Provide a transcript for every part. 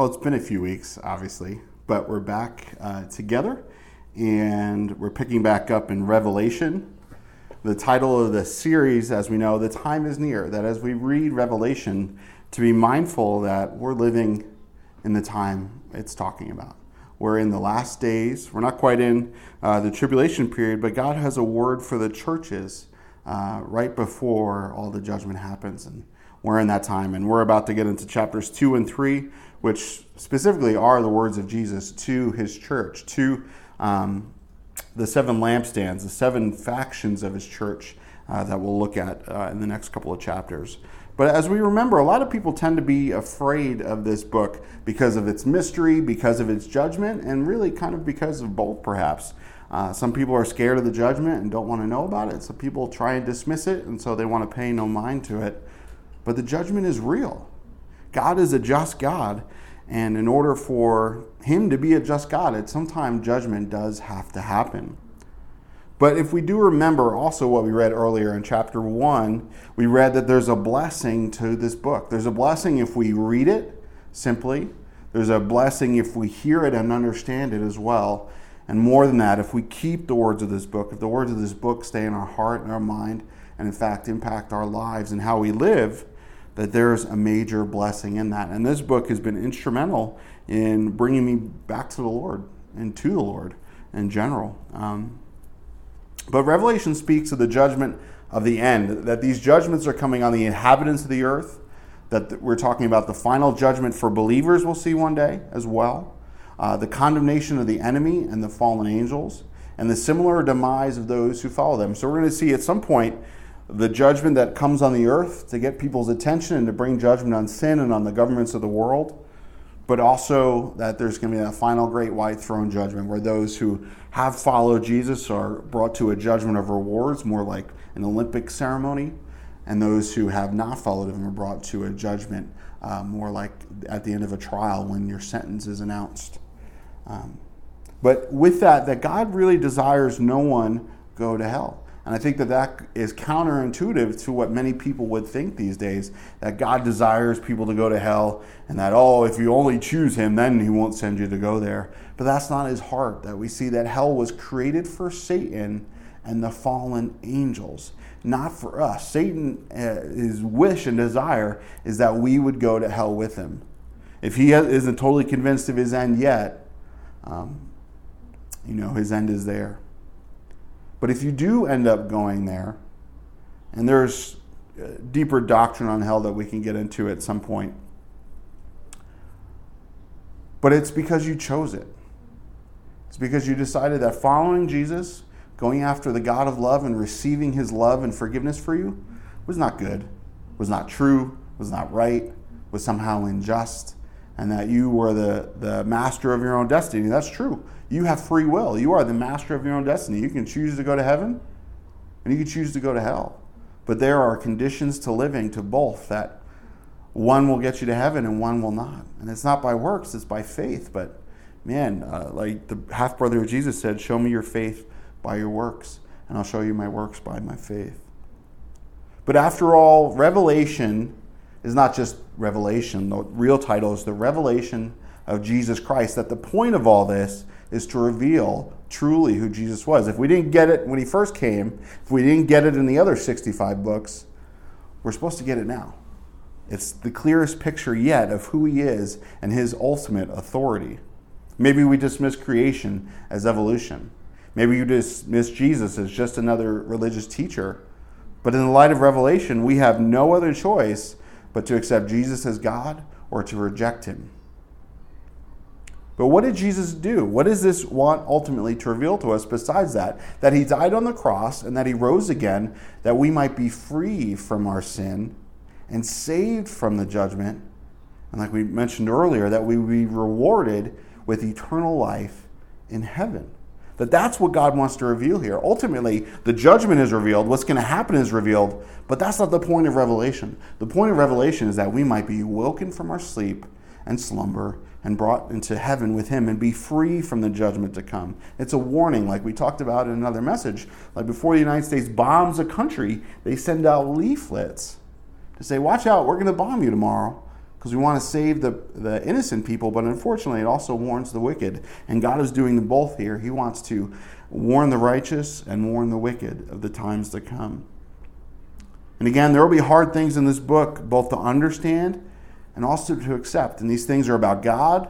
Well, it's been a few weeks, obviously, but we're back uh, together and we're picking back up in Revelation. The title of the series, as we know, the time is near, that as we read Revelation, to be mindful that we're living in the time it's talking about. We're in the last days. We're not quite in uh, the tribulation period, but God has a word for the churches uh, right before all the judgment happens. And we're in that time. And we're about to get into chapters two and three which specifically are the words of Jesus to his church, to um, the seven lampstands, the seven factions of his church uh, that we'll look at uh, in the next couple of chapters. But as we remember, a lot of people tend to be afraid of this book because of its mystery, because of its judgment, and really kind of because of both, perhaps. Uh, some people are scared of the judgment and don't want to know about it. Some people try and dismiss it, and so they want to pay no mind to it. But the judgment is real. God is a just God, and in order for Him to be a just God, at some time judgment does have to happen. But if we do remember also what we read earlier in chapter 1, we read that there's a blessing to this book. There's a blessing if we read it simply, there's a blessing if we hear it and understand it as well. And more than that, if we keep the words of this book, if the words of this book stay in our heart and our mind, and in fact impact our lives and how we live, that there's a major blessing in that. And this book has been instrumental in bringing me back to the Lord and to the Lord in general. Um, but Revelation speaks of the judgment of the end, that these judgments are coming on the inhabitants of the earth, that we're talking about the final judgment for believers we'll see one day as well, uh, the condemnation of the enemy and the fallen angels, and the similar demise of those who follow them. So we're going to see at some point the judgment that comes on the earth to get people's attention and to bring judgment on sin and on the governments of the world, but also that there's going to be that final great white throne judgment where those who have followed Jesus are brought to a judgment of rewards, more like an Olympic ceremony, and those who have not followed him are brought to a judgment uh, more like at the end of a trial when your sentence is announced. Um, but with that, that God really desires no one go to hell. And I think that that is counterintuitive to what many people would think these days that God desires people to go to hell and that, oh, if you only choose Him, then He won't send you to go there. But that's not His heart. That we see that hell was created for Satan and the fallen angels, not for us. Satan, uh, his wish and desire is that we would go to hell with him. If he isn't totally convinced of his end yet, um, you know, his end is there. But if you do end up going there, and there's uh, deeper doctrine on hell that we can get into at some point, but it's because you chose it. It's because you decided that following Jesus, going after the God of love and receiving his love and forgiveness for you was not good, was not true, was not right, was somehow unjust, and that you were the, the master of your own destiny. That's true. You have free will. You are the master of your own destiny. You can choose to go to heaven and you can choose to go to hell. But there are conditions to living to both that one will get you to heaven and one will not. And it's not by works, it's by faith. But man, uh, like the half brother of Jesus said, show me your faith by your works, and I'll show you my works by my faith. But after all, revelation is not just revelation. The real title is the revelation of Jesus Christ. That the point of all this is to reveal truly who Jesus was. If we didn't get it when he first came, if we didn't get it in the other 65 books, we're supposed to get it now. It's the clearest picture yet of who he is and his ultimate authority. Maybe we dismiss creation as evolution. Maybe you dismiss Jesus as just another religious teacher. But in the light of Revelation, we have no other choice but to accept Jesus as God or to reject him. But what did Jesus do? What does this want ultimately to reveal to us besides that? That he died on the cross and that he rose again that we might be free from our sin and saved from the judgment. And like we mentioned earlier, that we would be rewarded with eternal life in heaven. That that's what God wants to reveal here. Ultimately, the judgment is revealed, what's going to happen is revealed, but that's not the point of revelation. The point of revelation is that we might be woken from our sleep and slumber and brought into heaven with him and be free from the judgment to come. It's a warning, like we talked about in another message. Like before the United States bombs a country, they send out leaflets to say, Watch out, we're going to bomb you tomorrow. because we want to save the, the innocent people, but unfortunately, it also warns the wicked. And God is doing them both here. He wants to warn the righteous and warn the wicked of the times to come. And again, there will be hard things in this book, both to understand and also to accept. And these things are about God,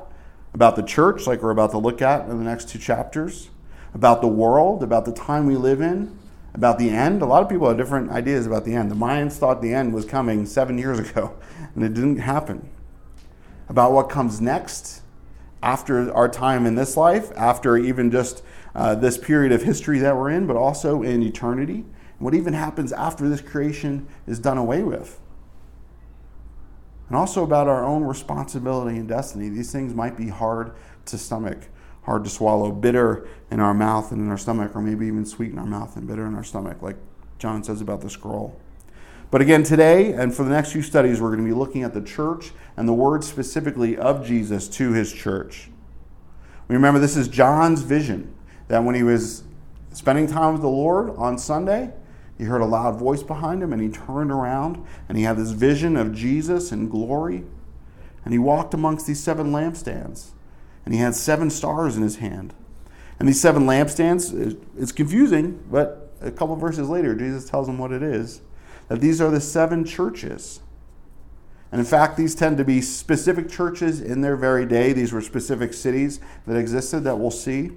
about the church, like we're about to look at in the next two chapters, about the world, about the time we live in, about the end. A lot of people have different ideas about the end. The Mayans thought the end was coming seven years ago, and it didn't happen. About what comes next after our time in this life, after even just uh, this period of history that we're in, but also in eternity. And what even happens after this creation is done away with. And also about our own responsibility and destiny. These things might be hard to stomach hard to swallow, bitter in our mouth and in our stomach, or maybe even sweet in our mouth and bitter in our stomach, like John says about the scroll. But again, today and for the next few studies, we're going to be looking at the church and the words specifically of Jesus to his church. We remember, this is John's vision that when he was spending time with the Lord on Sunday, he heard a loud voice behind him and he turned around and he had this vision of Jesus in glory. And he walked amongst these seven lampstands and he had seven stars in his hand. And these seven lampstands, it's confusing, but a couple verses later, Jesus tells them what it is that these are the seven churches. And in fact, these tend to be specific churches in their very day. These were specific cities that existed that we'll see.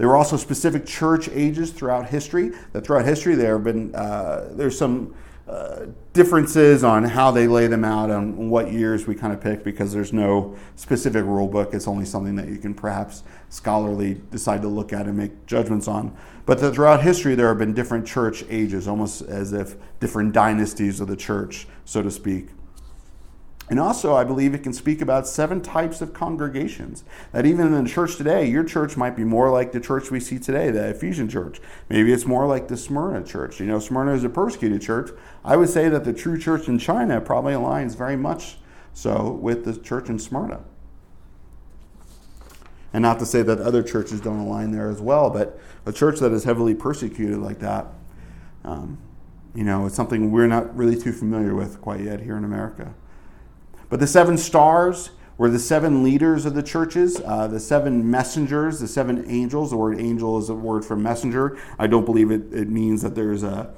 There were also specific church ages throughout history. That throughout history, there have been uh, there's some uh, differences on how they lay them out on what years we kind of pick because there's no specific rule book. It's only something that you can perhaps scholarly decide to look at and make judgments on. But that throughout history, there have been different church ages, almost as if different dynasties of the church, so to speak. And also, I believe it can speak about seven types of congregations. That even in the church today, your church might be more like the church we see today, the Ephesian church. Maybe it's more like the Smyrna church. You know, Smyrna is a persecuted church. I would say that the true church in China probably aligns very much so with the church in Smyrna. And not to say that other churches don't align there as well, but a church that is heavily persecuted like that, um, you know, it's something we're not really too familiar with quite yet here in America. But the seven stars were the seven leaders of the churches, uh, the seven messengers, the seven angels. The word angel is a word for messenger. I don't believe it, it means that there's a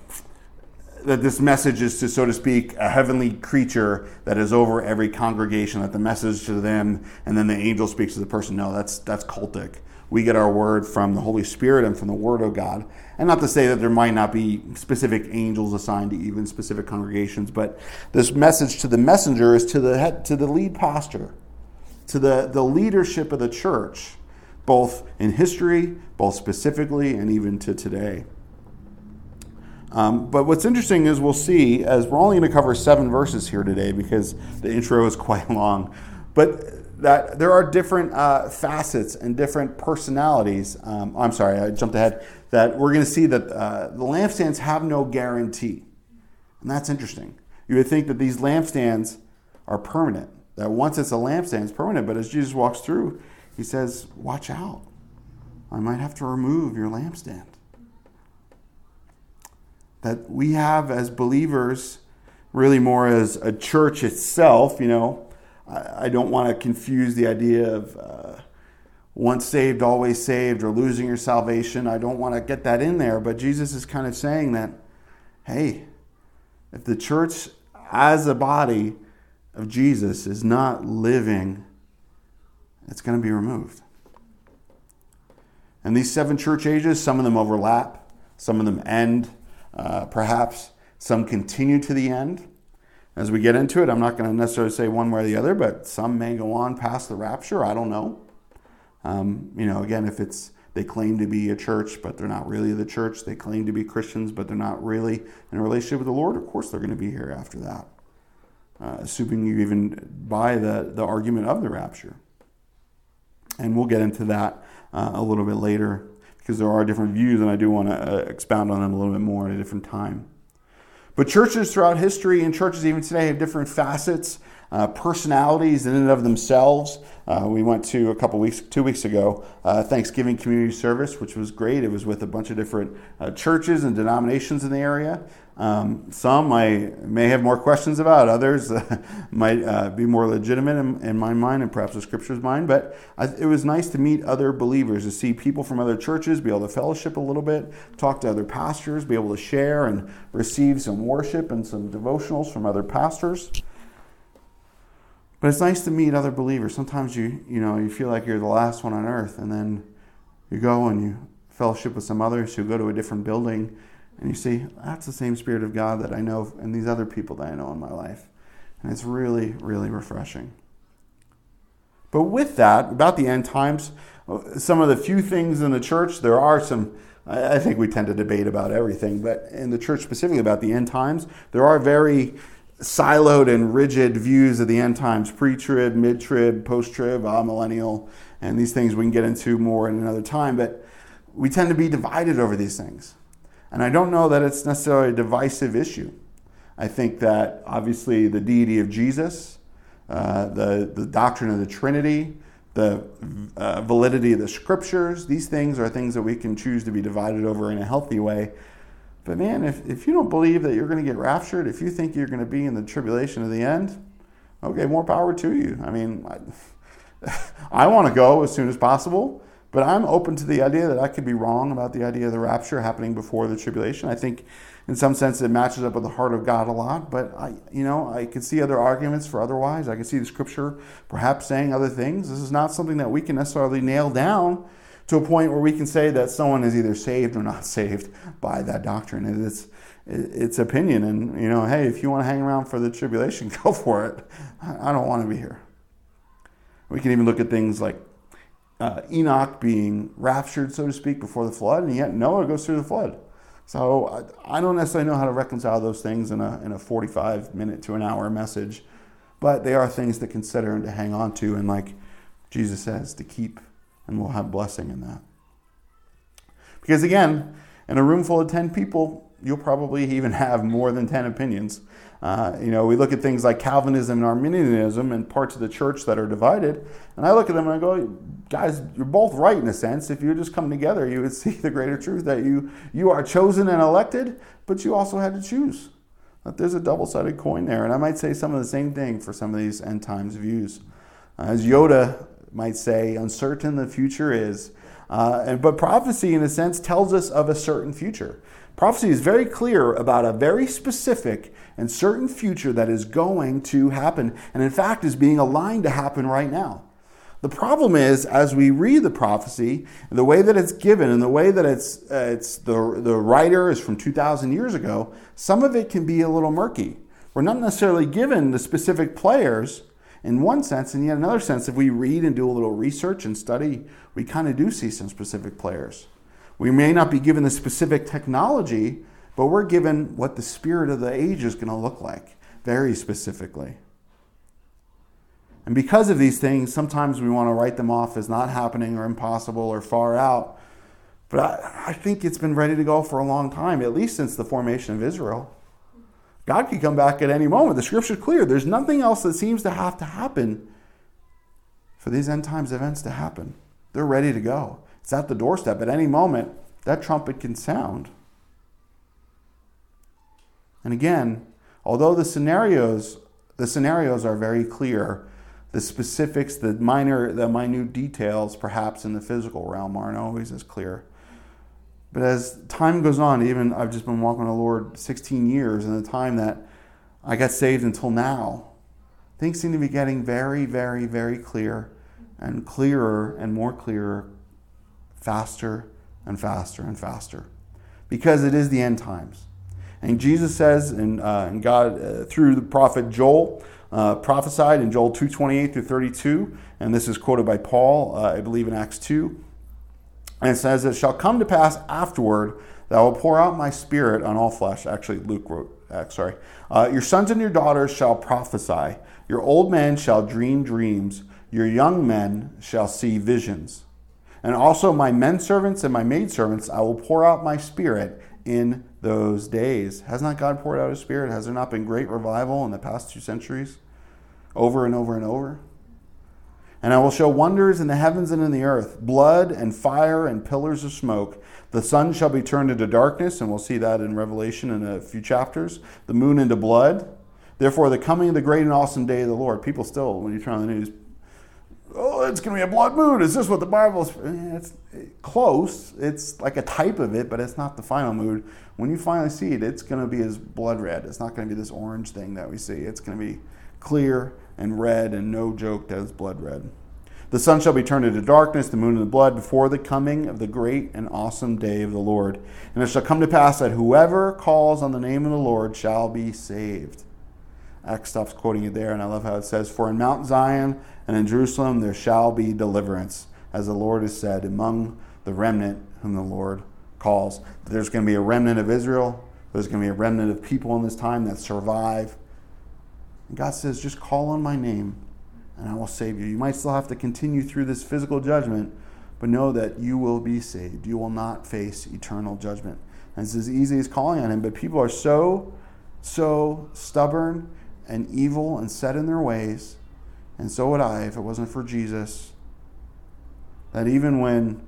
that this message is to, so to speak, a heavenly creature that is over every congregation, that the message to them, and then the angel speaks to the person. No, that's that's cultic. We get our word from the Holy Spirit and from the Word of God. And not to say that there might not be specific angels assigned to even specific congregations, but this message to the messenger is to the head, to the lead pastor, to the, the leadership of the church, both in history, both specifically, and even to today. Um, but what's interesting is we'll see, as we're only going to cover seven verses here today because the intro is quite long. But that there are different uh, facets and different personalities. Um, I'm sorry, I jumped ahead. That we're going to see that uh, the lampstands have no guarantee. And that's interesting. You would think that these lampstands are permanent, that once it's a lampstand, it's permanent. But as Jesus walks through, he says, Watch out. I might have to remove your lampstand. That we have as believers, really more as a church itself, you know, I, don't want to confuse the idea of uh, once saved, always saved, or losing your salvation. I don't want to get that in there, but Jesus is kind of saying that, hey, if the church as a body of Jesus is not living, it's going to be removed. And these seven church ages, some of them overlap, some of them end, uh, perhaps some continue to the end. As we get into it, I'm not going to necessarily say one way or the other, but some may go on past the rapture. I don't know. Um, you know, again, if it's they claim to be a church, but they're not really the church. They claim to be Christians, but they're not really in a relationship with the Lord. Of course, they're going to be here after that, uh, assuming you even buy the, the argument of the rapture. And we'll get into that uh, a little bit later because there are different views, and I do want to uh, expound on them a little bit more at a different time. But churches throughout history and churches even today have different facets, uh, personalities in and of themselves. Uh, we went to a couple weeks, two weeks ago, uh, Thanksgiving community service, which was great. It was with a bunch of different uh, churches and denominations in the area. Um, some I may have more questions about, others uh, might uh, be more legitimate in, in, my mind and perhaps the scripture's mind. But I, it was nice to meet other believers, to see people from other churches, be able to fellowship a little bit, talk to other pastors, be able to share and receive some worship and some devotionals from other pastors. But it's nice to meet other believers. Sometimes you, you know, you feel like you're the last one on earth, and then you go and you fellowship with some others who go to a different building and you see, that's the same Spirit of God that I know and these other people that I know in my life. And it's really, really refreshing. But with that, about the end times, some of the few things in the church, there are some, I think we tend to debate about everything, but in the church specifically about the end times, there are very siloed and rigid views of the end times pre trib, mid trib, post trib, millennial, and these things we can get into more in another time. But we tend to be divided over these things. And I don't know that it's necessarily a divisive issue. I think that obviously the deity of Jesus, uh, the, the doctrine of the Trinity, the uh, validity of the scriptures, these things are things that we can choose to be divided over in a healthy way. But man, if, if you don't believe that you're going to get raptured, if you think you're going to be in the tribulation of the end, okay, more power to you. I mean, I, I want to go as soon as possible. But I'm open to the idea that I could be wrong about the idea of the rapture happening before the tribulation. I think, in some sense, it matches up with the heart of God a lot. But I, you know, I can see other arguments for otherwise. I can see the Scripture perhaps saying other things. This is not something that we can necessarily nail down to a point where we can say that someone is either saved or not saved by that doctrine. It's it's opinion, and you know, hey, if you want to hang around for the tribulation, go for it. I don't want to be here. We can even look at things like uh, Enoch being raptured, so to speak, before the flood, and yet Noah goes through the flood. So I, I don't necessarily know how to reconcile those things in a, in a 45 minute to an hour message, but they are things to consider and to hang on to, and like Jesus says, to keep, and we'll have blessing in that. Because again, in a room full of 10 people, you'll probably even have more than 10 opinions. Uh, you know, we look at things like Calvinism and Arminianism and parts of the church that are divided, and I look at them and I go, guys, you're both right in a sense. If you just come together, you would see the greater truth that you you are chosen and elected, but you also had to choose. That there's a double-sided coin there, and I might say some of the same thing for some of these end times views. As Yoda might say, uncertain the future is. Uh, and, but prophecy, in a sense, tells us of a certain future. Prophecy is very clear about a very specific and certain future that is going to happen, and in fact is being aligned to happen right now. The problem is, as we read the prophecy, the way that it's given and the way that it's, uh, it's the, the writer is from 2,000 years ago, some of it can be a little murky. We're not necessarily given the specific players in one sense, and yet another sense, if we read and do a little research and study, we kind of do see some specific players. We may not be given the specific technology, but we're given what the spirit of the age is going to look like very specifically. And because of these things, sometimes we want to write them off as not happening or impossible or far out. But I, I, think it's been ready to go for a long time, at least since the formation of Israel. God could come back at any moment. The scripture's clear. There's nothing else that seems to have to happen for these end times events to happen. They're ready to go. It's at the doorstep. At any moment, that trumpet can sound. And again, although the scenarios the scenarios are very clear, the specifics, the minor the minute details perhaps in the physical realm aren't always as clear. But as time goes on, even I've just been walking the Lord 16 years, and the time that I got saved until now, things seem to be getting very, very, very clear and clearer and more clearer, faster and faster and faster. Because it is the end times. And Jesus says, and, uh, and God, uh, through the prophet Joel, uh, prophesied in Joel 2.28 through 32, and this is quoted by Paul, uh, I believe in Acts 2. And it says, It shall come to pass afterward that I will pour out my spirit on all flesh. Actually, Luke wrote, sorry. Uh, your sons and your daughters shall prophesy. Your old men shall dream dreams. Your young men shall see visions. And also my men servants and my maid servants, I will pour out my spirit in those days. Has not God poured out his spirit? Has there not been great revival in the past two centuries? Over and over and over? And I will show wonders in the heavens and in the earth blood and fire and pillars of smoke. The sun shall be turned into darkness, and we'll see that in Revelation in a few chapters. The moon into blood. Therefore, the coming of the great and awesome day of the Lord. People still, when you turn on the news, oh, it's going to be a blood moon. Is this what the Bible is? Eh, it's close. It's like a type of it, but it's not the final mood. When you finally see it, it's going to be as blood red. It's not going to be this orange thing that we see. It's going to be clear and red, and no joke that it's blood red. The sun shall be turned into darkness, the moon into blood, before the coming of the great and awesome day of the Lord. And it shall come to pass that whoever calls on the name of the Lord shall be saved. Acts stops quoting it there, and I love how it says, For in Mount Zion and in Jerusalem there shall be deliverance, as the Lord has said, among the remnant whom the Lord calls. There's going to be a remnant of Israel. There's going to be a remnant of people in this time that survive. And God says, just call on my name and I will save you. You might still have to continue through this physical judgment, but know that you will be saved. You will not face eternal judgment. And it's as easy as calling on him, but people are so, so stubborn and evil and set in their ways, and so would I if it wasn't for Jesus, that even when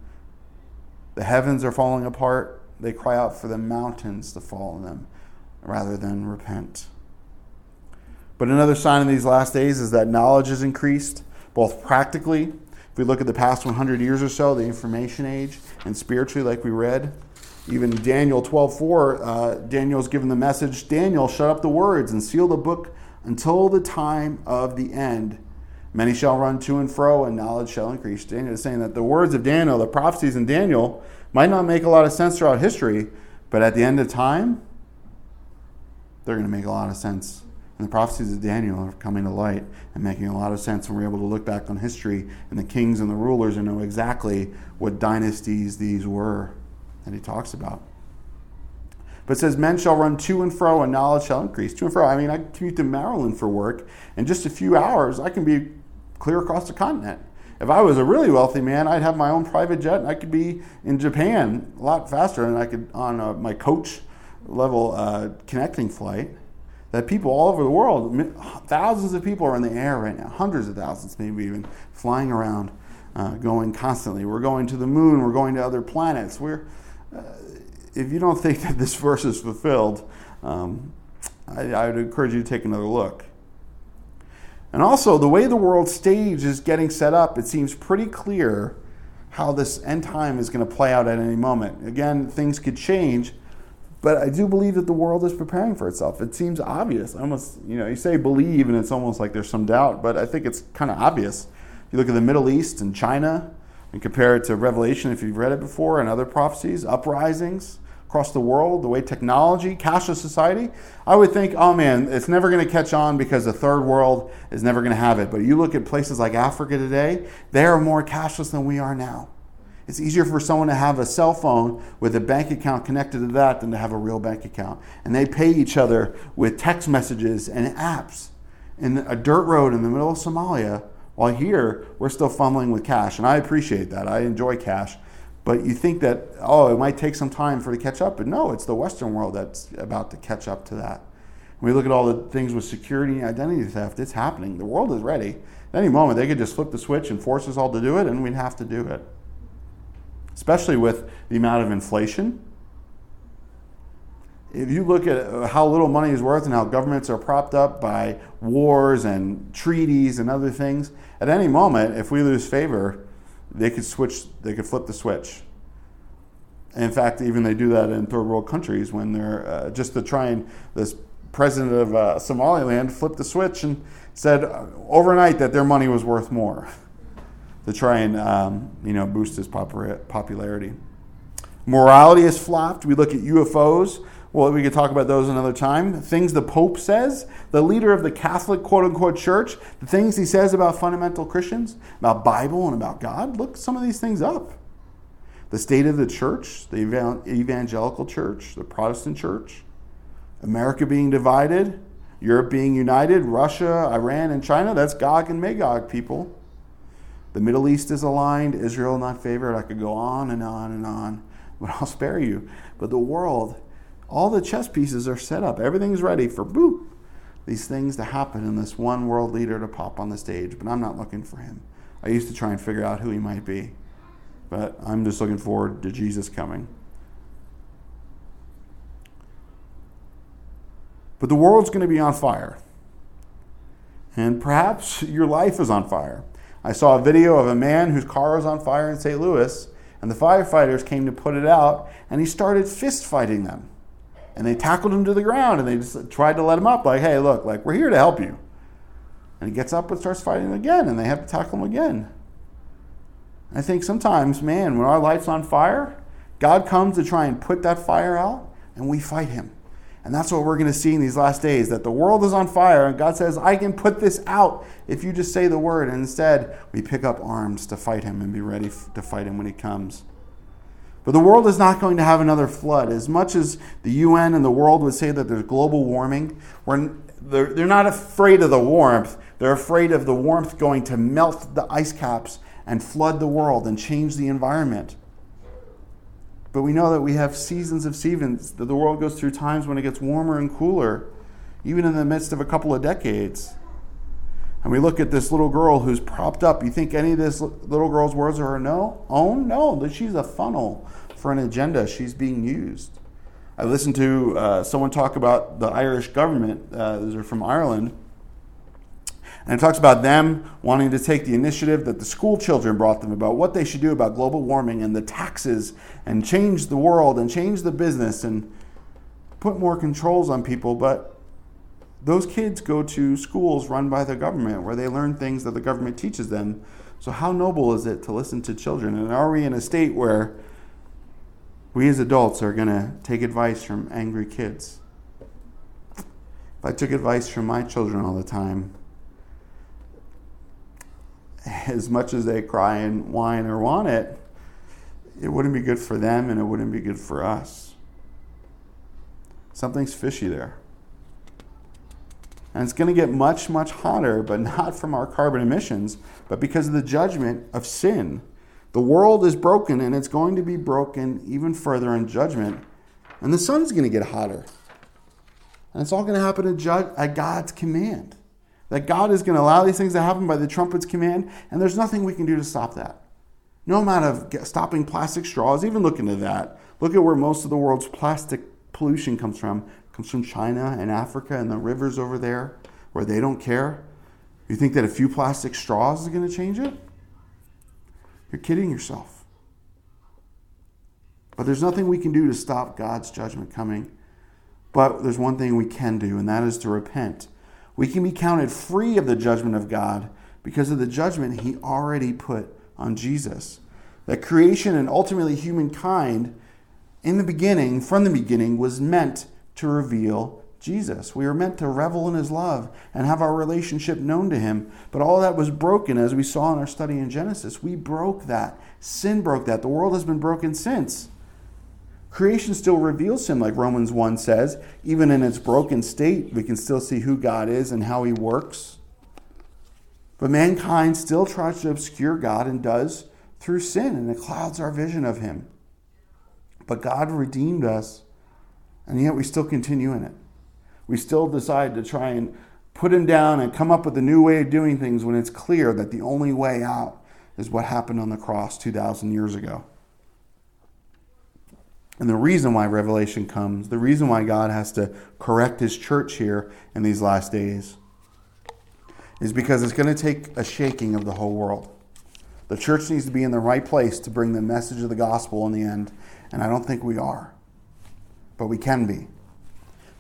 the heavens are falling apart, they cry out for the mountains to fall on them rather than repent. But another sign in these last days is that knowledge has increased, both practically, if we look at the past 100 years or so, the information age, and spiritually, like we read. Even Daniel 12:4, uh, Daniel's given the message, Daniel, shut up the words and seal the book until the time of the end. Many shall run to and fro, and knowledge shall increase. Daniel is saying that the words of Daniel, the prophecies in Daniel, might not make a lot of sense throughout history, but at the end of time, they're going to make a lot of sense. And the prophecies of Daniel are coming to light and making a lot of sense. And we're able to look back on history and the kings and the rulers and know exactly what dynasties these were that he talks about. But says, Men shall run to and fro, and knowledge shall increase. To and fro. I mean, I commute to Maryland for work. In just a few hours, I can be clear across the continent. If I was a really wealthy man, I'd have my own private jet and I could be in Japan a lot faster than I could on uh, my coach level uh, connecting flight that people all over the world, thousands of people are in the air right now, hundreds of thousands, maybe even flying around, uh, going constantly. We're going to the moon, we're going to other planets. We're, uh, if you don't think that this verse is fulfilled, um, I, I would encourage you to take another look. And also, the way the world stage is getting set up, it seems pretty clear how this end time is going to play out at any moment. Again, things could change, but I do believe that the world is preparing for itself. It seems obvious. Almost, you know, you say believe, and it's almost like there's some doubt, but I think it's kind of obvious. If You look at the Middle East and China and compare it to Revelation, if you've read it before, and other prophecies, uprisings across the world, the way technology, cashless society, I would think, oh man, it's never going to catch on because the third world is never going to have it. But you look at places like Africa today, they are more cashless than we are now. It's easier for someone to have a cell phone with a bank account connected to that than to have a real bank account. And they pay each other with text messages and apps in a dirt road in the middle of Somalia, while here we're still fumbling with cash. And I appreciate that. I enjoy cash. But you think that, oh, it might take some time for it to catch up. But no, it's the Western world that's about to catch up to that. When we look at all the things with security and identity theft, it's happening. The world is ready. At any moment, they could just flip the switch and force us all to do it, and we'd have to do it especially with the amount of inflation. If you look at how little money is worth and how governments are propped up by wars and treaties and other things, at any moment, if we lose favor, they could switch, they could flip the switch. In fact, even they do that in third world countries when they're uh, just to try and this president of uh, Somaliland flipped the switch and said uh, overnight that their money was worth more. to try and um, you know boost his popularity. Morality has flopped. We look at UFOs. Well, we could talk about those another time. Things the Pope says, the leader of the Catholic quote unquote church, the things he says about fundamental Christians, about Bible and about God. Look some of these things up. The state of the church, the evangelical church, the Protestant church, America being divided, Europe being united, Russia, Iran, and China. That's Gog and Magog people. The Middle East is aligned, Israel not favored. I could go on and on and on, but I'll spare you. But the world, all the chess pieces are set up. Everything's ready for boop, these things to happen and this one world leader to pop on the stage. But I'm not looking for him. I used to try and figure out who he might be. But I'm just looking forward to Jesus coming. But the world's going to be on fire. And perhaps your life is on fire. I saw a video of a man whose car was on fire in St. Louis, and the firefighters came to put it out, and he started fist fighting them. And they tackled him to the ground, and they just tried to let him up, like, hey, look, like, we're here to help you. And he gets up and starts fighting again, and they have to tackle him again. I think sometimes, man, when our life's on fire, God comes to try and put that fire out, and we fight him. And that's what we're going to see in these last days that the world is on fire, and God says, I can put this out if you just say the word. And instead, we pick up arms to fight him and be ready to fight him when he comes. But the world is not going to have another flood. As much as the UN and the world would say that there's global warming, they're, they're not afraid of the warmth. They're afraid of the warmth going to melt the ice caps and flood the world and change the environment. But we know that we have seasons of seasons, that the world goes through times when it gets warmer and cooler, even in the midst of a couple of decades. And we look at this little girl who's propped up. You think any of this little girl's words are no? own? No, that she's a funnel for an agenda. She's being used. I listened to uh, someone talk about the Irish government. Uh, these are from Ireland and it talks about them wanting to take the initiative that the school children brought them about what they should do about global warming and the taxes and change the world and change the business and put more controls on people. But those kids go to schools run by the government where they learn things that the government teaches them. So, how noble is it to listen to children? And are we in a state where we as adults are going to take advice from angry kids? If I took advice from my children all the time, as much as they cry and whine or want it, it wouldn't be good for them and it wouldn't be good for us. Something's fishy there. And it's going to get much, much hotter, but not from our carbon emissions, but because of the judgment of sin. The world is broken and it's going to be broken even further in judgment. And the sun's going to get hotter. And it's all going to happen at, at God's command that God is going to allow these things to happen by the trumpet's command, and there's nothing we can do to stop that. No amount of stopping plastic straws, even look into that. Look at where most of the world's plastic pollution comes from. Comes from China and Africa and the rivers over there where they don't care. You think that a few plastic straws is going to change it? You're kidding yourself. But there's nothing we can do to stop God's judgment coming. But there's one thing we can do, and that is to repent we can be counted free of the judgment of God because of the judgment he already put on Jesus. That creation and ultimately humankind, in the beginning, from the beginning, was meant to reveal Jesus. We were meant to revel in his love and have our relationship known to him. But all that was broken, as we saw in our study in Genesis. We broke that. Sin broke that. The world has been broken since. Creation still reveals him, like Romans 1 says. Even in its broken state, we can still see who God is and how he works. But mankind still tries to obscure God and does through sin, and it clouds our vision of him. But God redeemed us, and yet we still continue in it. We still decide to try and put him down and come up with a new way of doing things when it's clear that the only way out is what happened on the cross 2,000 years ago. And the reason why Revelation comes, the reason why God has to correct his church here in these last days, is because it's going to take a shaking of the whole world. The church needs to be in the right place to bring the message of the gospel in the end, and I don't think we are. But we can be.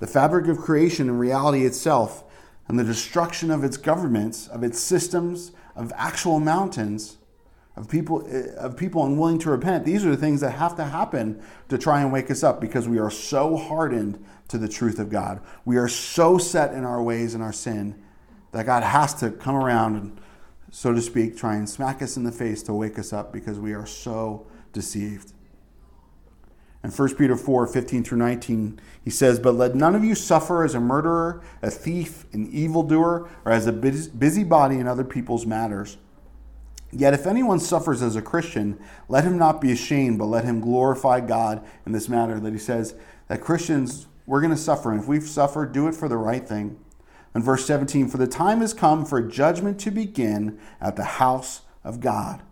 The fabric of creation and reality itself, and the destruction of its governments, of its systems, of actual mountains, of people eh, of people unwilling to repent. These are the things that have to happen to try and wake us up because we are so hardened to the truth of God. We are so set in our ways and our sin that God has to come around and so to speak try and smack us in the face to wake us up because we are so deceived. In 1 Peter 4 15 through 19, he says, But let none of you suffer as a murderer, a thief, an evildoer, or as a busybody in other people's matters. Yet if anyone suffers as a Christian, let him not be ashamed, but let him glorify God in this matter. That he says that Christians, we're going to suffer, and if we've suffered, do it for the right thing. In verse 17, for the time has come for judgment to begin at the house of God.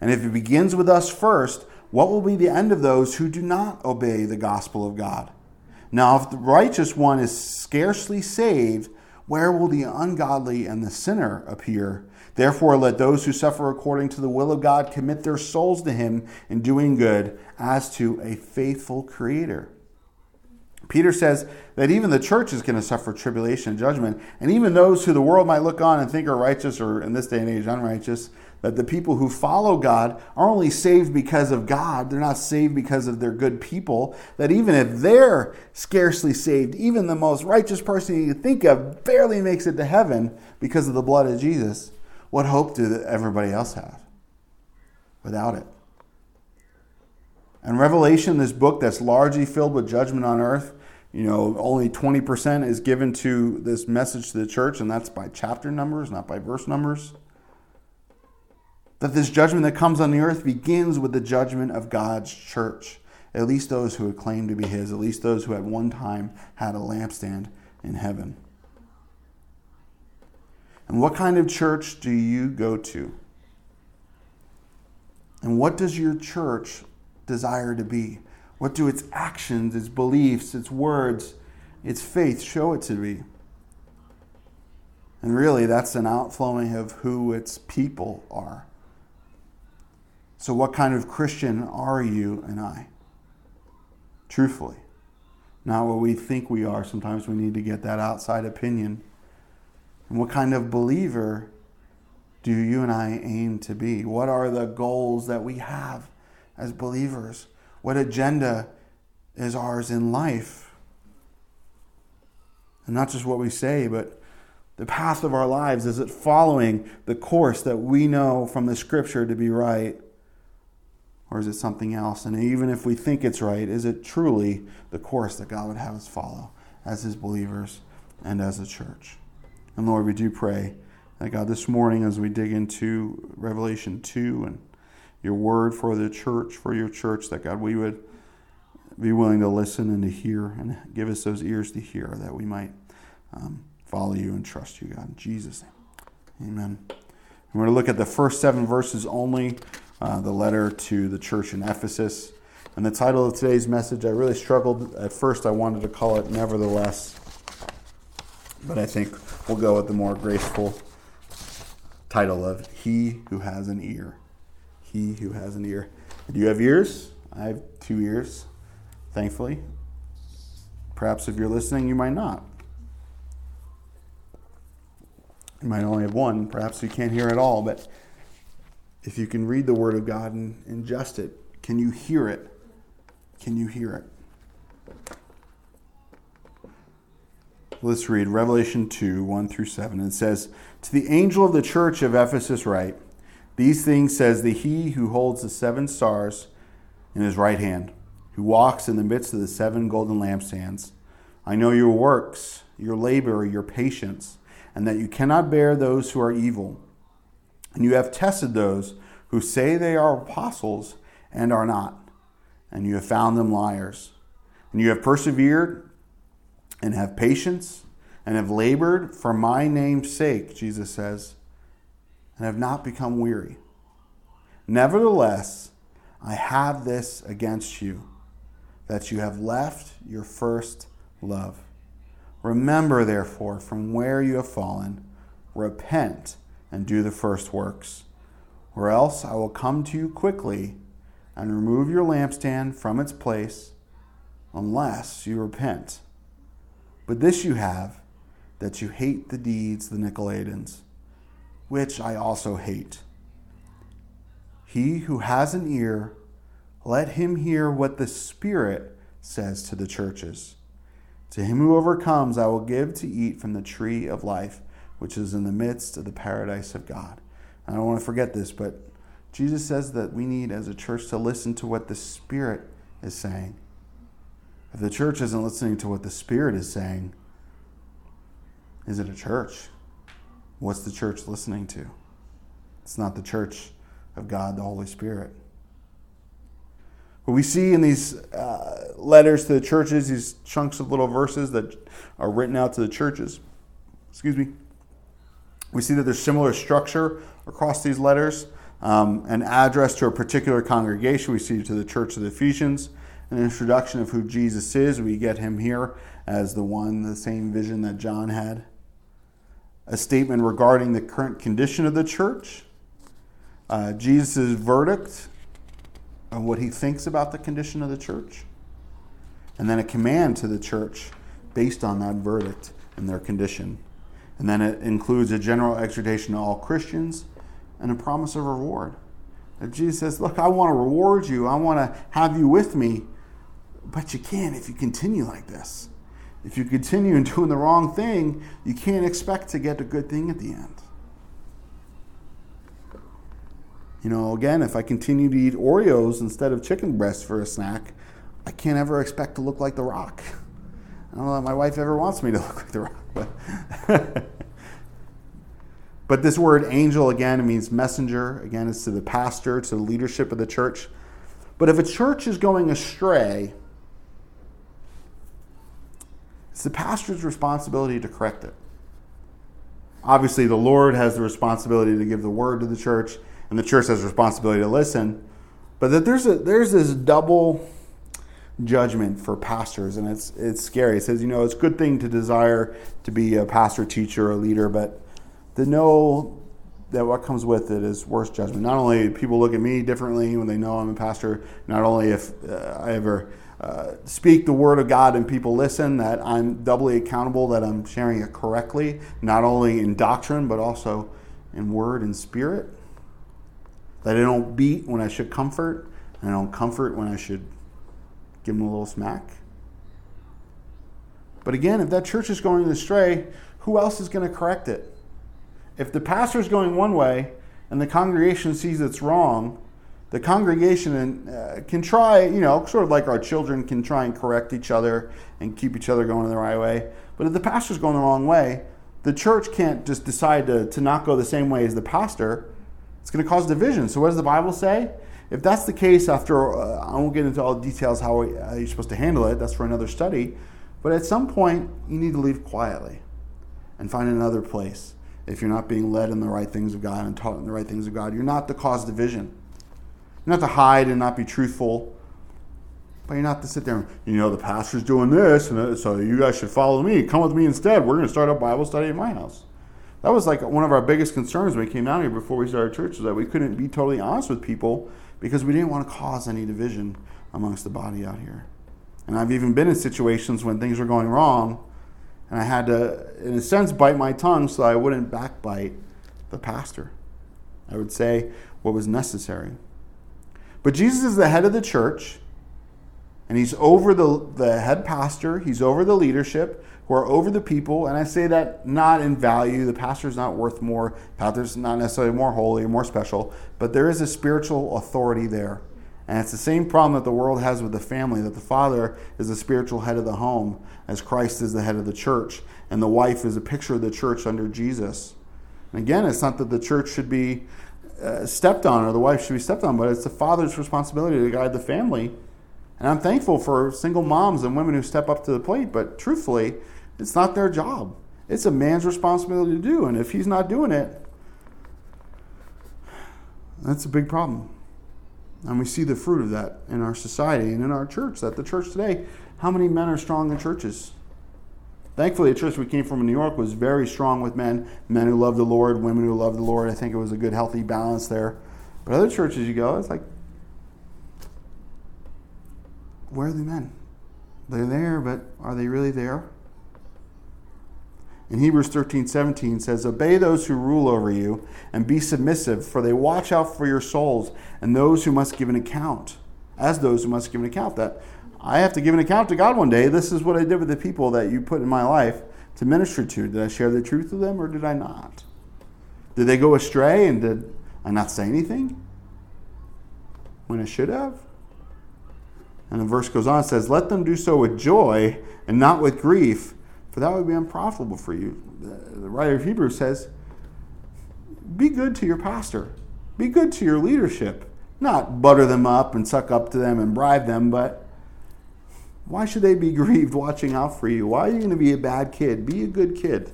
And if it begins with us first, what will be the end of those who do not obey the gospel of God? Now, if the righteous one is scarcely saved, where will the ungodly and the sinner appear? Therefore, let those who suffer according to the will of God commit their souls to Him in doing good as to a faithful Creator. Peter says that even the church is going to suffer tribulation and judgment, and even those who the world might look on and think are righteous or in this day and age unrighteous, that the people who follow God are only saved because of God. They're not saved because of their good people. That even if they're scarcely saved, even the most righteous person you can think of barely makes it to heaven because of the blood of Jesus. What hope do everybody else have without it? And Revelation, this book that's largely filled with judgment on earth, you know, only 20% is given to this message to the church, and that's by chapter numbers, not by verse numbers. That this judgment that comes on the earth begins with the judgment of God's church, at least those who had claimed to be His, at least those who at one time had a lampstand in heaven. And what kind of church do you go to? And what does your church desire to be? What do its actions, its beliefs, its words, its faith show it to be? And really, that's an outflowing of who its people are. So, what kind of Christian are you and I? Truthfully. Not what we think we are. Sometimes we need to get that outside opinion. And what kind of believer do you and I aim to be? What are the goals that we have as believers? What agenda is ours in life? And not just what we say, but the path of our lives. Is it following the course that we know from the scripture to be right? Or is it something else? And even if we think it's right, is it truly the course that God would have us follow as His believers and as a church? And Lord, we do pray that God, this morning as we dig into Revelation 2 and your word for the church, for your church, that God, we would be willing to listen and to hear and give us those ears to hear that we might um, follow you and trust you, God. In Jesus' name. Amen. We're going to look at the first seven verses only, uh, the letter to the church in Ephesus. And the title of today's message, I really struggled at first. I wanted to call it Nevertheless. But I think we'll go with the more graceful title of He Who Has an Ear he who has an ear. Do you have ears? I have two ears, thankfully. Perhaps if you're listening, you might not. You might only have one. Perhaps you can't hear at all, but if you can read the Word of God and ingest it, can you hear it? Can you hear it? Let's read Revelation 2 1 through 7. It says, To the angel of the church of Ephesus, write, these things says the he who holds the seven stars in his right hand, who walks in the midst of the seven golden lampstands. I know your works, your labor, your patience, and that you cannot bear those who are evil. And you have tested those who say they are apostles and are not, and you have found them liars. And you have persevered and have patience and have labored for my name's sake, Jesus says and have not become weary. Nevertheless, I have this against you, that you have left your first love. Remember, therefore, from where you have fallen, repent and do the first works, or else I will come to you quickly and remove your lampstand from its place, unless you repent. But this you have, that you hate the deeds of the Nicolaitans which I also hate. He who has an ear, let him hear what the Spirit says to the churches. To him who overcomes, I will give to eat from the tree of life, which is in the midst of the paradise of God. I don't want to forget this, but Jesus says that we need, as a church, to listen to what the Spirit is saying. If the church isn't listening to what the Spirit is saying, is it a church? What's the church listening to? It's not the church of God, the Holy Spirit. What we see in these uh, letters to the churches, these chunks of little verses that are written out to the churches, excuse me, we see that there's similar structure across these letters. um, an address to a particular congregation. We see to the Church of the Ephesians, an introduction of who Jesus is. We get him here as the one, the same vision that John had. A statement regarding the current condition of the church, uh, Jesus' verdict on what he thinks about the condition of the church, and then a command to the church based on that verdict and their condition. And then it includes a general exhortation to all Christians and a promise of reward. That Jesus says, Look, I want to reward you, I want to have you with me, but you can't if you continue like this. If you continue in doing the wrong thing, you can't expect to get a good thing at the end. You know, again, if I continue to eat Oreos instead of chicken breast for a snack, I can't ever expect to look like The Rock. I don't know that my wife ever wants me to look like The Rock. But, but this word angel, again, means messenger. Again, it's to the pastor, to the leadership of the church. But if a church is going astray, it's the pastor's responsibility to correct it. Obviously, the Lord has the responsibility to give the word to the church, and the church has a responsibility to listen. But that there's a there's this double judgment for pastors, and it's it's scary. It says, you know, it's a good thing to desire to be a pastor, teacher, or leader, but to know that what comes with it is worse judgment. Not only people look at me differently when they know I'm a pastor, not only if uh, I ever uh, speak the word of God and people listen, that I'm doubly accountable, that I'm sharing it correctly, not only in doctrine, but also in word and spirit that I don't beat when I should comfort, and I don't comfort when I should give them a little smack. But again, if that church is going astray, who else is going to correct it? If the pastor is going one way and the congregation sees it's wrong, the congregation uh, can try, you know, sort of like our children can try and correct each other and keep each other going in the right way. But if the pastor's going the wrong way, the church can't just decide to, to not go the same way as the pastor it's going to cause division. So, what does the Bible say? If that's the case, after uh, I won't get into all the details how, how you're supposed to handle it, that's for another study. But at some point, you need to leave quietly and find another place. If you're not being led in the right things of God and taught in the right things of God, you're not to cause division. You're not to hide and not be truthful, but you're not to sit there and, you know, the pastor's doing this, and uh, so you guys should follow me. Come with me instead. We're going to start a Bible study at my house that was like one of our biggest concerns when we came down here before we started church was that we couldn't be totally honest with people because we didn't want to cause any division amongst the body out here. And I've even been in situations when things were going wrong and I had to, in a sense, bite my tongue so I wouldn't backbite the pastor. I would say what was necessary. But Jesus is the head of the church, and he's over the, the head pastor, he's over the leadership, who are over the people. And I say that not in value. The pastor's not worth more. Pastor's not necessarily more holy or more special, but there is a spiritual authority there. And it's the same problem that the world has with the family that the father is the spiritual head of the home, as Christ is the head of the church, and the wife is a picture of the church under Jesus. And again, it's not that the church should be uh, stepped on or the wife should be stepped on, but it's the father's responsibility to guide the family. And I'm thankful for single moms and women who step up to the plate, but truthfully, it's not their job. It's a man's responsibility to do. And if he's not doing it, that's a big problem. And we see the fruit of that in our society and in our church. That the church today, how many men are strong in churches? Thankfully, the church we came from in New York was very strong with men, men who love the Lord, women who love the Lord. I think it was a good, healthy balance there. But other churches you go, it's like, where are the men? They're there, but are they really there? In Hebrews 13 17 says, Obey those who rule over you and be submissive, for they watch out for your souls and those who must give an account, as those who must give an account. That I have to give an account to God one day. This is what I did with the people that you put in my life to minister to. Did I share the truth with them or did I not? Did they go astray and did I not say anything when I should have? And the verse goes on, it says, Let them do so with joy and not with grief for that would be unprofitable for you. The writer of Hebrews says, be good to your pastor, be good to your leadership, not butter them up and suck up to them and bribe them, but why should they be grieved watching out for you? Why are you going to be a bad kid? Be a good kid.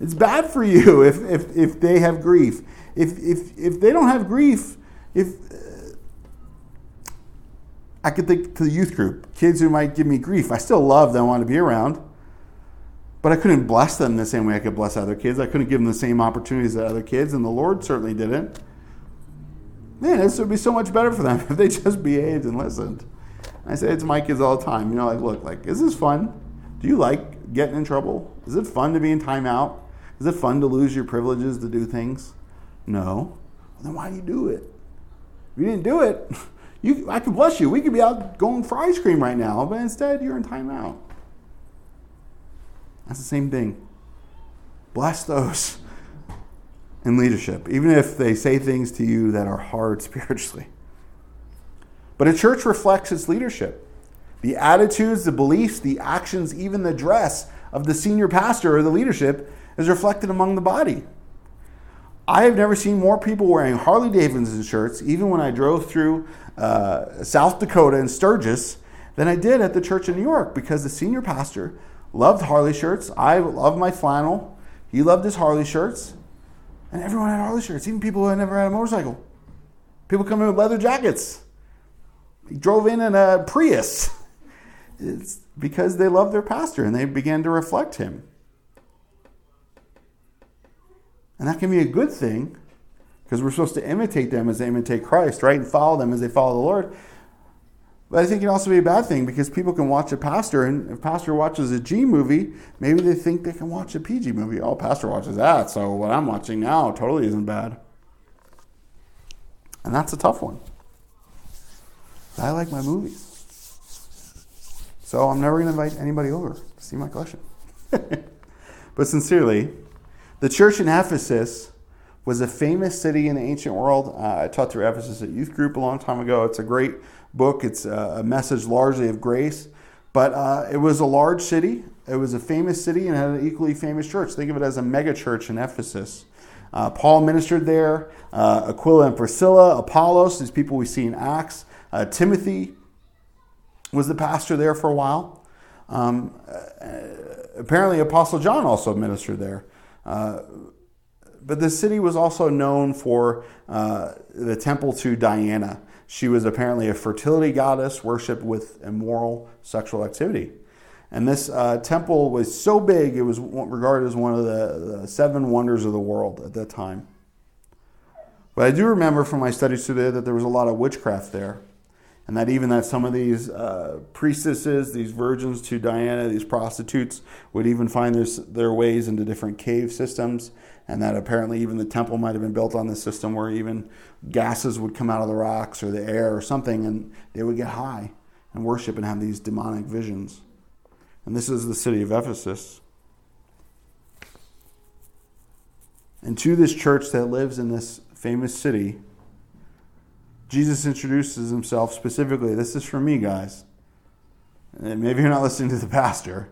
It's bad for you if, if, if they have grief. If, if, if they don't have grief, if uh, I could think to the youth group, kids who might give me grief, I still love them, I want to be around, but I couldn't bless them the same way I could bless other kids. I couldn't give them the same opportunities that other kids, and the Lord certainly didn't. Man, this would be so much better for them if they just behaved and listened. I say it to my kids all the time. You know, like, look, like, is this fun? Do you like getting in trouble? Is it fun to be in timeout? Is it fun to lose your privileges to do things? No. Then why do you do it? If you didn't do it, you, I could bless you. We could be out going for ice cream right now, but instead you're in timeout. That's the same thing. Bless those in leadership, even if they say things to you that are hard spiritually. But a church reflects its leadership. The attitudes, the beliefs, the actions, even the dress of the senior pastor or the leadership is reflected among the body. I have never seen more people wearing Harley Davidson shirts, even when I drove through uh, South Dakota and Sturgis, than I did at the church in New York because the senior pastor loved Harley shirts. I love my flannel. He loved his Harley shirts. And everyone had Harley shirts, even people who had never had a motorcycle. People come in with leather jackets. He drove in in a Prius. It's because they loved their pastor and they began to reflect him. And that can be a good thing because we're supposed to imitate them as they imitate Christ, right? And follow them as they follow the Lord. But I think it can also be a bad thing because people can watch a pastor, and if pastor watches a G movie, maybe they think they can watch a PG movie. Oh, pastor watches that, so what I'm watching now totally isn't bad. And that's a tough one. I like my movies. So I'm never going to invite anybody over to see my collection. but sincerely, the church in Ephesus was a famous city in the ancient world. Uh, I taught through Ephesus at youth group a long time ago. It's a great book. It's a message largely of grace, but uh, it was a large city. It was a famous city and had an equally famous church. Think of it as a mega church in Ephesus. Uh, Paul ministered there. Uh, Aquila and Priscilla, Apollos, these people we see in Acts. Uh, Timothy was the pastor there for a while. Um, uh, apparently, Apostle John also ministered there. But the city was also known for uh, the temple to Diana. She was apparently a fertility goddess worshipped with immoral sexual activity. And this uh, temple was so big, it was regarded as one of the, the, seven wonders of the world at that time. But I do remember from my studies today that there was a lot of witchcraft there and that even that some of these uh, priestesses, these virgins to Diana, these prostitutes, would even find their, their ways into different cave systems, and that apparently even the temple might have been built on this system where even gases would come out of the rocks or the air or something, and they would get high and worship and have these demonic visions. And this is the city of Ephesus. And to this church that lives in this famous city, Jesus introduces himself specifically. This is for me, guys. And maybe you're not listening to the pastor.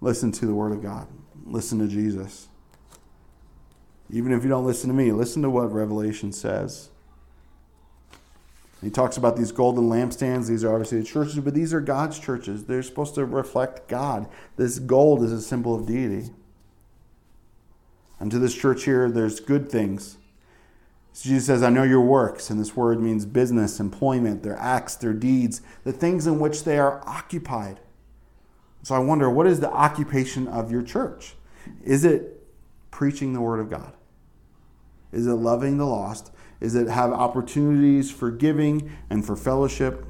Listen to the Word of God. Listen to Jesus. Even if you don't listen to me, listen to what Revelation says. He talks about these golden lampstands. These are obviously the churches, but these are God's churches. They're supposed to reflect God. This gold is a symbol of deity. And to this church here, there's good things so Jesus says, I know your works, and this word means business, employment, their acts, their deeds, the things in which they are occupied. So I wonder, what is the occupation of your church? Is it preaching the word of God? Is it loving the lost? Is it have opportunities for giving and for fellowship?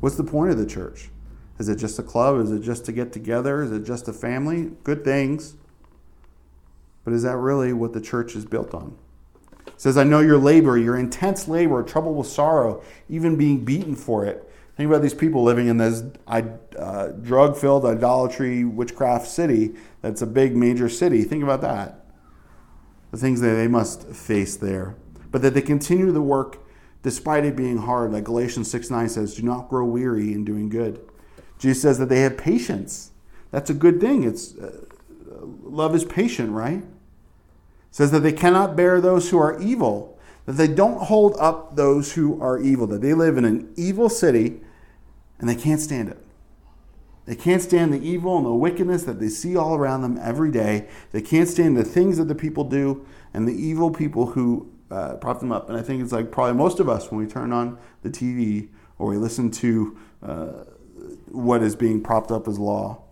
What's the point of the church? Is it just a club? Is it just to get together? Is it just a family? Good things. But is that really what the church is built on? says, I know your labor, your intense labor, trouble with sorrow, even being beaten for it. Think about these people living in this uh, drug filled idolatry, witchcraft city that's a big major city. Think about that. The things that they must face there. But that they continue the work despite it being hard. Like Galatians 6 9 says, Do not grow weary in doing good. Jesus says that they have patience. That's a good thing. It's uh, love is patient, right? says that they cannot bear those who are evil, that they don't hold up those who are evil, that they live in an evil city and they can't stand it. They can't stand the evil and the wickedness that they see all around them every day. They can't stand the things that the people do and the evil people who uh, prop them up. And I think it's like probably most of us when we turn on the TV or we listen to uh, what is being propped up as law.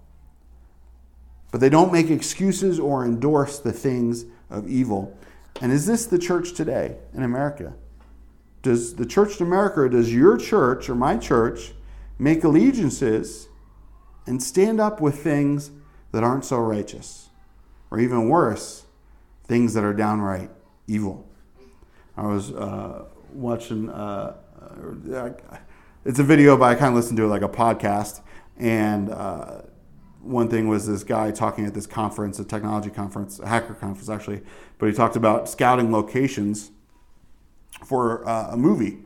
But they don't make excuses or endorse the things of evil. And is this the church today in America? Does the church in America, does your church or my church make allegiances and stand up with things that aren't so righteous? Or even worse, things that are downright evil? I was uh, watching, uh, uh it's a video, but I kind of listened to it like a podcast. And uh, one thing was this guy talking at this conference, a technology conference, a hacker conference actually, but he talked about scouting locations for uh, a movie.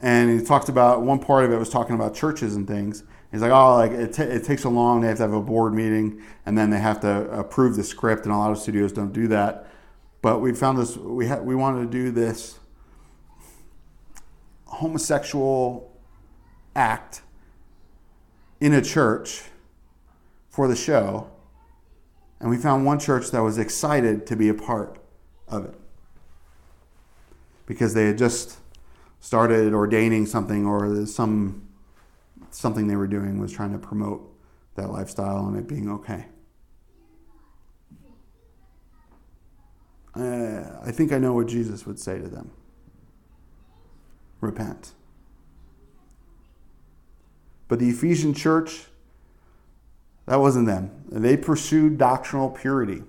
And he talked about one part of it was talking about churches and things. He's like, oh, like it, t- it takes so long. They have to have a board meeting, and then they have to approve the script. And a lot of studios don't do that. But we found this. We had we wanted to do this homosexual act in a church for the show, and we found one church that was excited to be a part of it because they had just started ordaining something or some something they were doing was trying to promote that lifestyle and it being okay. Uh, I think I know what Jesus would say to them repent. But the Ephesian church that wasn't them. They pursued doctrinal purity.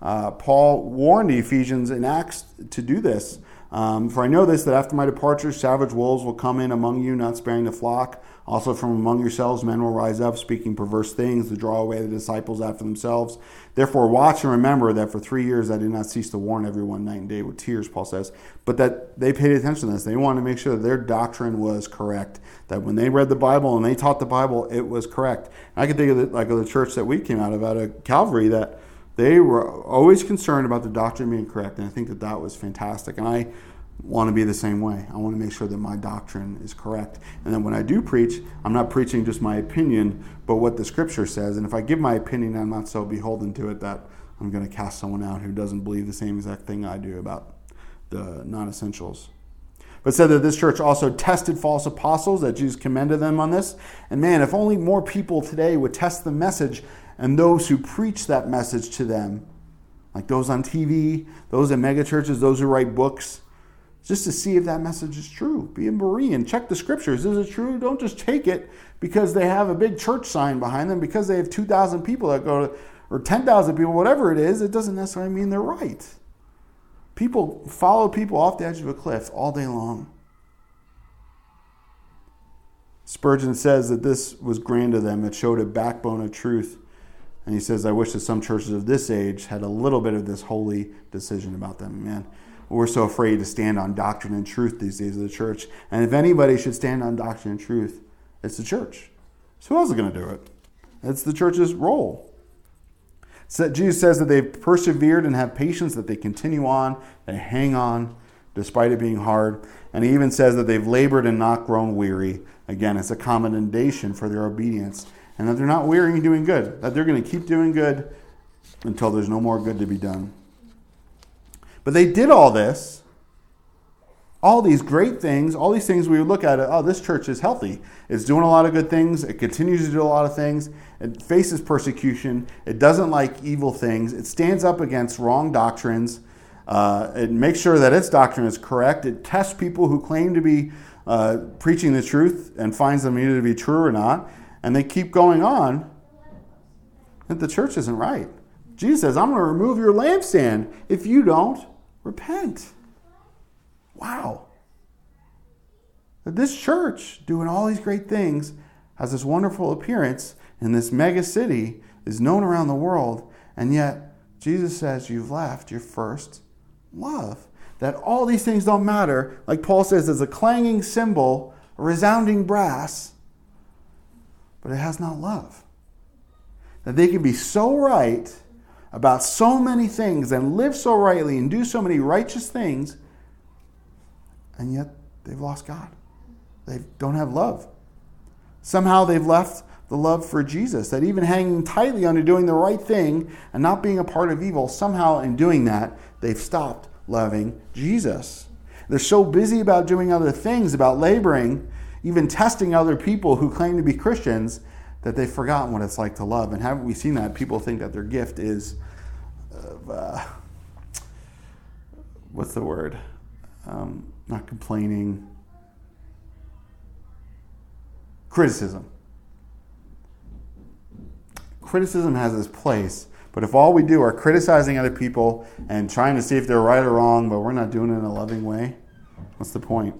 Uh, Paul warned the Ephesians in Acts to do this. Um, For I know this, that after my departure, savage wolves will come in among you, not sparing the flock. Also, from among yourselves, men will rise up, speaking perverse things to draw away the disciples after themselves. Therefore, watch and remember that for three years I did not cease to warn everyone night and day with tears, Paul says. But that they paid attention to this. They wanted to make sure that their doctrine was correct. That when they read the Bible and they taught the Bible, it was correct. And I can think of the, like of the church that we came out of, out of Calvary, that they were always concerned about the doctrine being correct. And I think that that was fantastic. And I want to be the same way. I want to make sure that my doctrine is correct. And then when I do preach, I'm not preaching just my opinion, but what the scripture says. And if I give my opinion, I'm not so beholden to it that I'm going to cast someone out who doesn't believe the same exact thing I do about the non essentials. But said that this church also tested false apostles, that Jesus commended them on this. And man, if only more people today would test the message and those who preach that message to them, like those on TV, those in megachurches, those who write books, just to see if that message is true. Be a Berean. Check the scriptures. Is it true? Don't just take it because they have a big church sign behind them, because they have 2,000 people that go to, or 10,000 people, whatever it is, it doesn't necessarily mean they're right. People follow people off the edge of a cliff all day long. Spurgeon says that this was grand to them. It showed a backbone of truth. And he says, I wish that some churches of this age had a little bit of this holy decision about them. Man, we're so afraid to stand on doctrine and truth these days of the church. And if anybody should stand on doctrine and truth, it's the church. So who else is going to do it? It's the church's role. So Jesus says that they've persevered and have patience, that they continue on, they hang on despite it being hard. And he even says that they've labored and not grown weary. Again, it's a commendation for their obedience. And that they're not weary in doing good, that they're going to keep doing good until there's no more good to be done. But they did all this, all these great things, all these things we would look at it, oh, this church is healthy. It's doing a lot of good things. It continues to do a lot of things. It faces persecution. It doesn't like evil things. It stands up against wrong doctrines. Uh, it makes sure that its doctrine is correct. It tests people who claim to be uh, preaching the truth and finds them either to be true or not. And they keep going on. That the church isn't right. Jesus says, I'm going to remove your lampstand if you don't repent. Wow. That this church, doing all these great things, has this wonderful appearance in this mega city, is known around the world, and yet Jesus says you've left your first love. That all these things don't matter. Like Paul says, there's a clanging cymbal, a resounding brass, but it has not love. That they can be so right about so many things and live so rightly and do so many righteous things, and yet they've lost God. They don't have love. Somehow they've left the love for Jesus, that even hanging tightly onto doing the right thing and not being a part of evil, somehow in doing that, they've stopped loving Jesus. They're so busy about doing other things, about laboring, even testing other people who claim to be Christians, that they've forgotten what it's like to love. And haven't we seen that? People think that their gift is, uh, what's the word? Um, not complaining, criticism. Criticism has its place, but if all we do are criticizing other people and trying to see if they're right or wrong, but we're not doing it in a loving way, what's the point?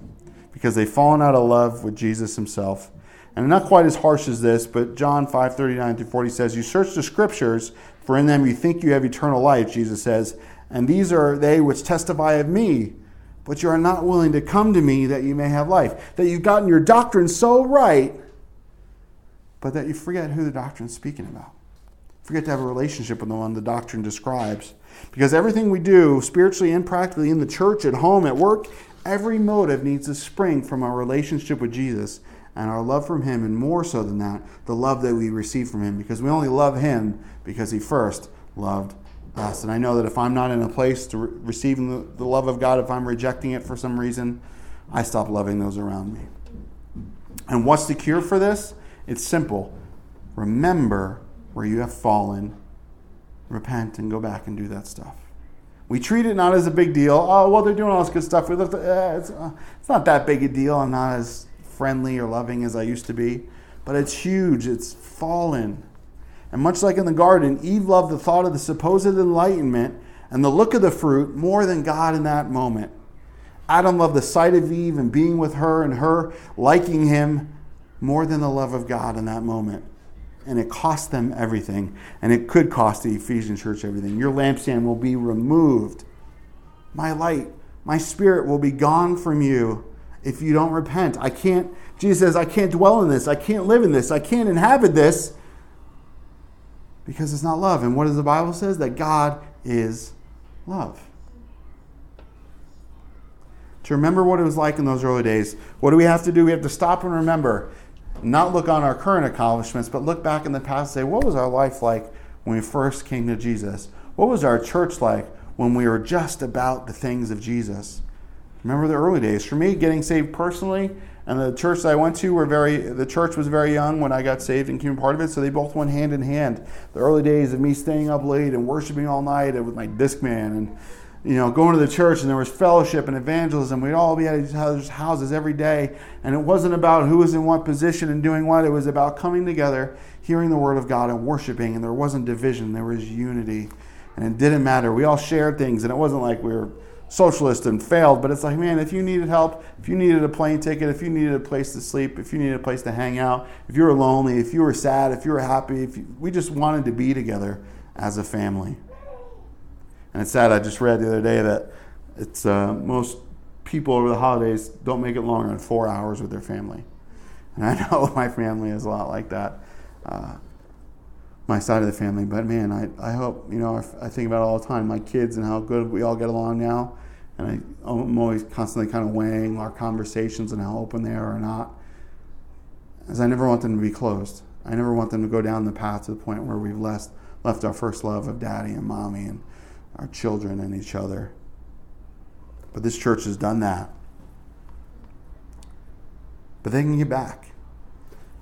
Because they've fallen out of love with Jesus himself. And not quite as harsh as this, but John 5 39 through 40 says, You search the scriptures, for in them you think you have eternal life, Jesus says, and these are they which testify of me. But you are not willing to come to me that you may have life. That you've gotten your doctrine so right, but that you forget who the doctrine's speaking about. Forget to have a relationship with the one the doctrine describes. Because everything we do, spiritually and practically, in the church, at home, at work, every motive needs to spring from our relationship with Jesus and our love from Him, and more so than that, the love that we receive from Him. Because we only love Him because He first loved us. And I know that if I'm not in a place to re- receiving the, the love of God, if I'm rejecting it for some reason, I stop loving those around me. And what's the cure for this? It's simple. Remember where you have fallen, repent, and go back and do that stuff. We treat it not as a big deal. Oh, well, they're doing all this good stuff. Eh, it's, uh, it's not that big a deal. I'm not as friendly or loving as I used to be. But it's huge. It's fallen. And much like in the garden, Eve loved the thought of the supposed enlightenment and the look of the fruit more than God in that moment. Adam loved the sight of Eve and being with her and her liking him more than the love of God in that moment. And it cost them everything. And it could cost the Ephesian church everything. Your lampstand will be removed. My light, my spirit will be gone from you if you don't repent. I can't, Jesus says, I can't dwell in this. I can't live in this. I can't inhabit this because it's not love. And what does the Bible says? That God is love. To remember what it was like in those early days, what do we have to do? We have to stop and remember not look on our current accomplishments, but look back in the past and say, what was our life like when we first came to Jesus? What was our church like when we were just about the things of Jesus? Remember the early days. For me, getting saved personally, and the church that I went to were very, the church was very young when I got saved and became part of it, so they both went hand in hand. The early days of me staying up late and worshiping all night with my Discman and you know, going to the church and there was fellowship and evangelism. We'd all be at each other's houses every day. And it wasn't about who was in what position and doing what. It was about coming together, hearing the word of God and worshiping. And there wasn't division, there was unity. And it didn't matter. We all shared things. And it wasn't like we were socialist and failed, but it's like, man, if you needed help, if you needed a plane ticket, if you needed a place to sleep, if you needed a place to hang out, if you were lonely, if you were sad, if you were happy, if you, we just wanted to be together as a family. And it's sad. I just read the other day that it's uh, most people over the holidays don't make it longer than four hours with their family. And I know my family is a lot like that, uh, my side of the family. But man, I, I hope, you know, I, I think about all the time my kids and how good we all get along now. And I, I'm always constantly kind of weighing our conversations and how open they are or not. As I never want them to be closed. I never want them to go down the path to the point where we've left, left our first love of daddy and mommy and our children and each other. But this church has done that. But they can get back.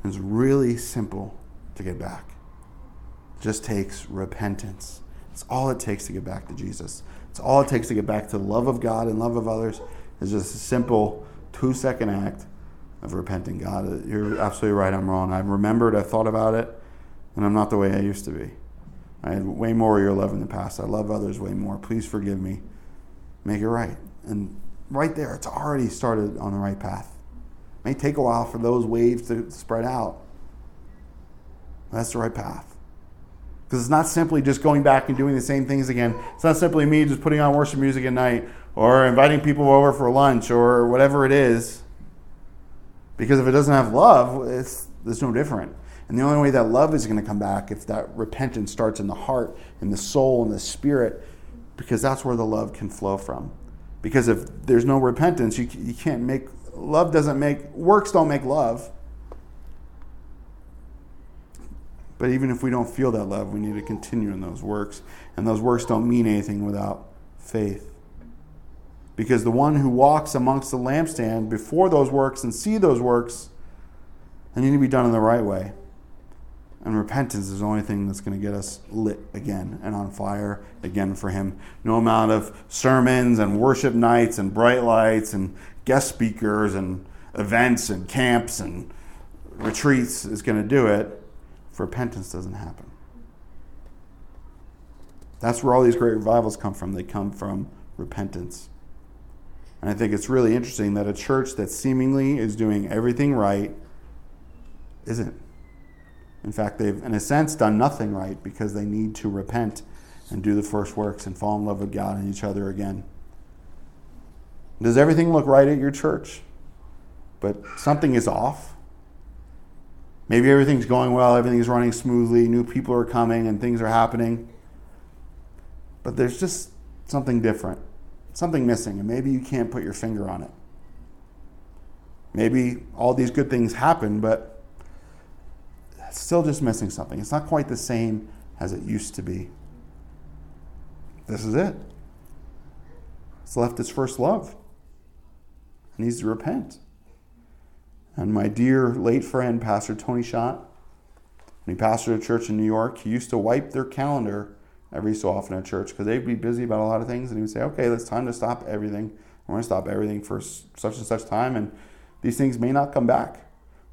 It's really simple to get back. Just takes repentance. It's all it takes to get back to Jesus. It's all it takes to get back to the love of God and love of others. It's just a simple two second act of repenting. God, you're absolutely right. I'm wrong. I've remembered, I thought about it, and I'm not the way I used to be. I had way more of your love in the past. I love others way more. Please forgive me. Make it right. And right there, it's already started on the right path. It may take a while for those waves to spread out. That's the right path. Because it's not simply just going back and doing the same things again. It's not simply me just putting on worship music at night or inviting people over for lunch or whatever it is. Because if it doesn't have love, it's, it's no different. And the only way that love is going to come back if that repentance starts in the heart, in the soul, in the spirit, because that's where the love can flow from. Because if there's no repentance, you, you can't make, love doesn't make, works don't make love. But even if we don't feel that love, we need to continue in those works. And those works don't mean anything without faith. Because the one who walks amongst the lampstand before those works and see those works, they need to be done in the right way. And repentance is the only thing that's going to get us lit again and on fire again for Him. No amount of sermons and worship nights and bright lights and guest speakers and events and camps and retreats is going to do it repentance doesn't happen. That's where all these great revivals come from. They come from repentance. And I think it's really interesting that a church that seemingly is doing everything right isn't. In fact, they've, in a sense, done nothing right because they need to repent and do the first works and fall in love with God and each other again. Does everything look right at your church? But something is off. Maybe everything's going well, everything's running smoothly, new people are coming, and things are happening. But there's just something different, something missing, and maybe you can't put your finger on it. Maybe all these good things happen, but still just missing something. It's not quite the same as it used to be. This is it. It's left its first love. It needs to repent. And my dear late friend, Pastor Tony Schott, when he pastored a church in New York, he used to wipe their calendar every so often at church because they'd be busy about a lot of things. And he would say, okay, it's time to stop everything. We're going to stop everything for such and such time. And these things may not come back.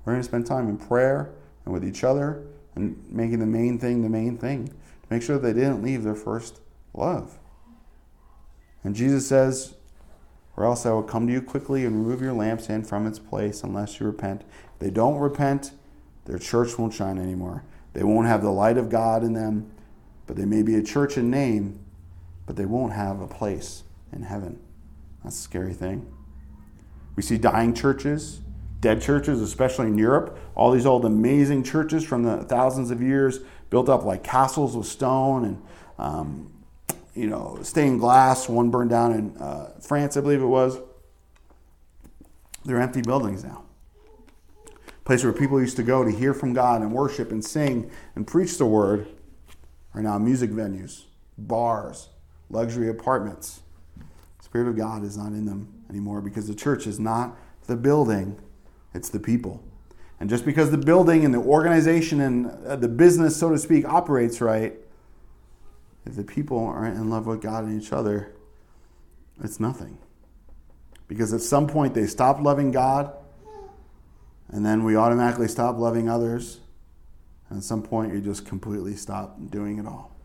We're going to spend time in prayer and with each other and making the main thing the main thing to make sure they didn't leave their first love. And Jesus says, or else I will come to you quickly and remove your lampstand from its place unless you repent. If they don't repent, their church won't shine anymore. They won't have the light of God in them, but they may be a church in name, but they won't have a place in heaven. That's a scary thing. We see dying churches, dead churches, especially in Europe. All these old amazing churches from the thousands of years built up like castles of stone and um, you know, stained glass. One burned down in uh, France, I believe it was. They're empty buildings now. Place where people used to go to hear from God and worship and sing and preach the word are now music venues, bars, luxury apartments. The Spirit of God is not in them anymore because the church is not the building, it's the people. And just because the building and the organization and uh, the business, so to speak, operates right, if the people aren't in love with God and each other, it's nothing. Because at some point they stop loving God, and then we automatically stop loving others. And at some point you just completely stop doing it all.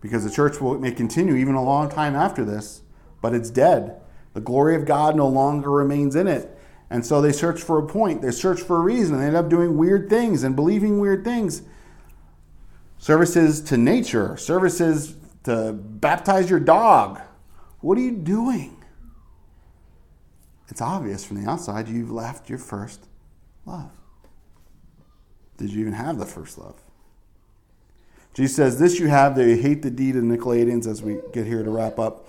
Because the church will, may continue even a long time after this, but it's dead. The glory of God no longer remains in it. And so they search for a point, they search for a reason, and they end up doing weird things and believing weird things services to nature, services to baptize your dog. What are you doing? It's obvious from the outside you've left your first love. Did you even have the first love? Jesus says, This you have, you hate the deed of the Nicolaitans, as we get here to wrap up.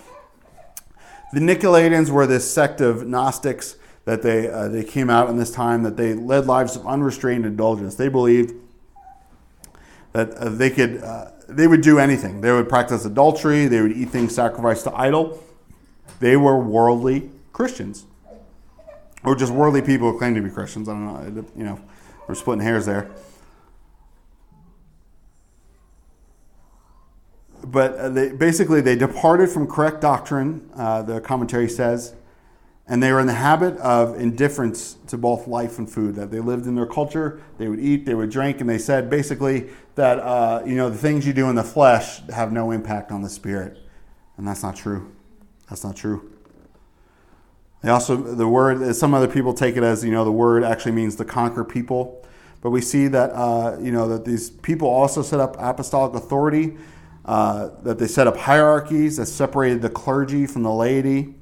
The Nicolaitans were this sect of Gnostics that they, uh, they came out in this time, that they led lives of unrestrained indulgence. They believed that uh, they could uh, they would do anything. They would practice adultery. They would eat things sacrificed to idol. They were worldly Christians, or just worldly people who claim to be Christians. I don't know. You know, we're splitting hairs there. But uh, they, basically, they departed from correct doctrine. Uh, the commentary says and they were in the habit of indifference to both life and food that they lived in their culture they would eat they would drink and they said basically that uh, you know the things you do in the flesh have no impact on the spirit. And that's not true. That's not true. They also the word some other people take it as you know the word actually means to conquer people. But we see that uh, you know that these people also set up apostolic authority uh, that they set up hierarchies that separated the clergy from the laity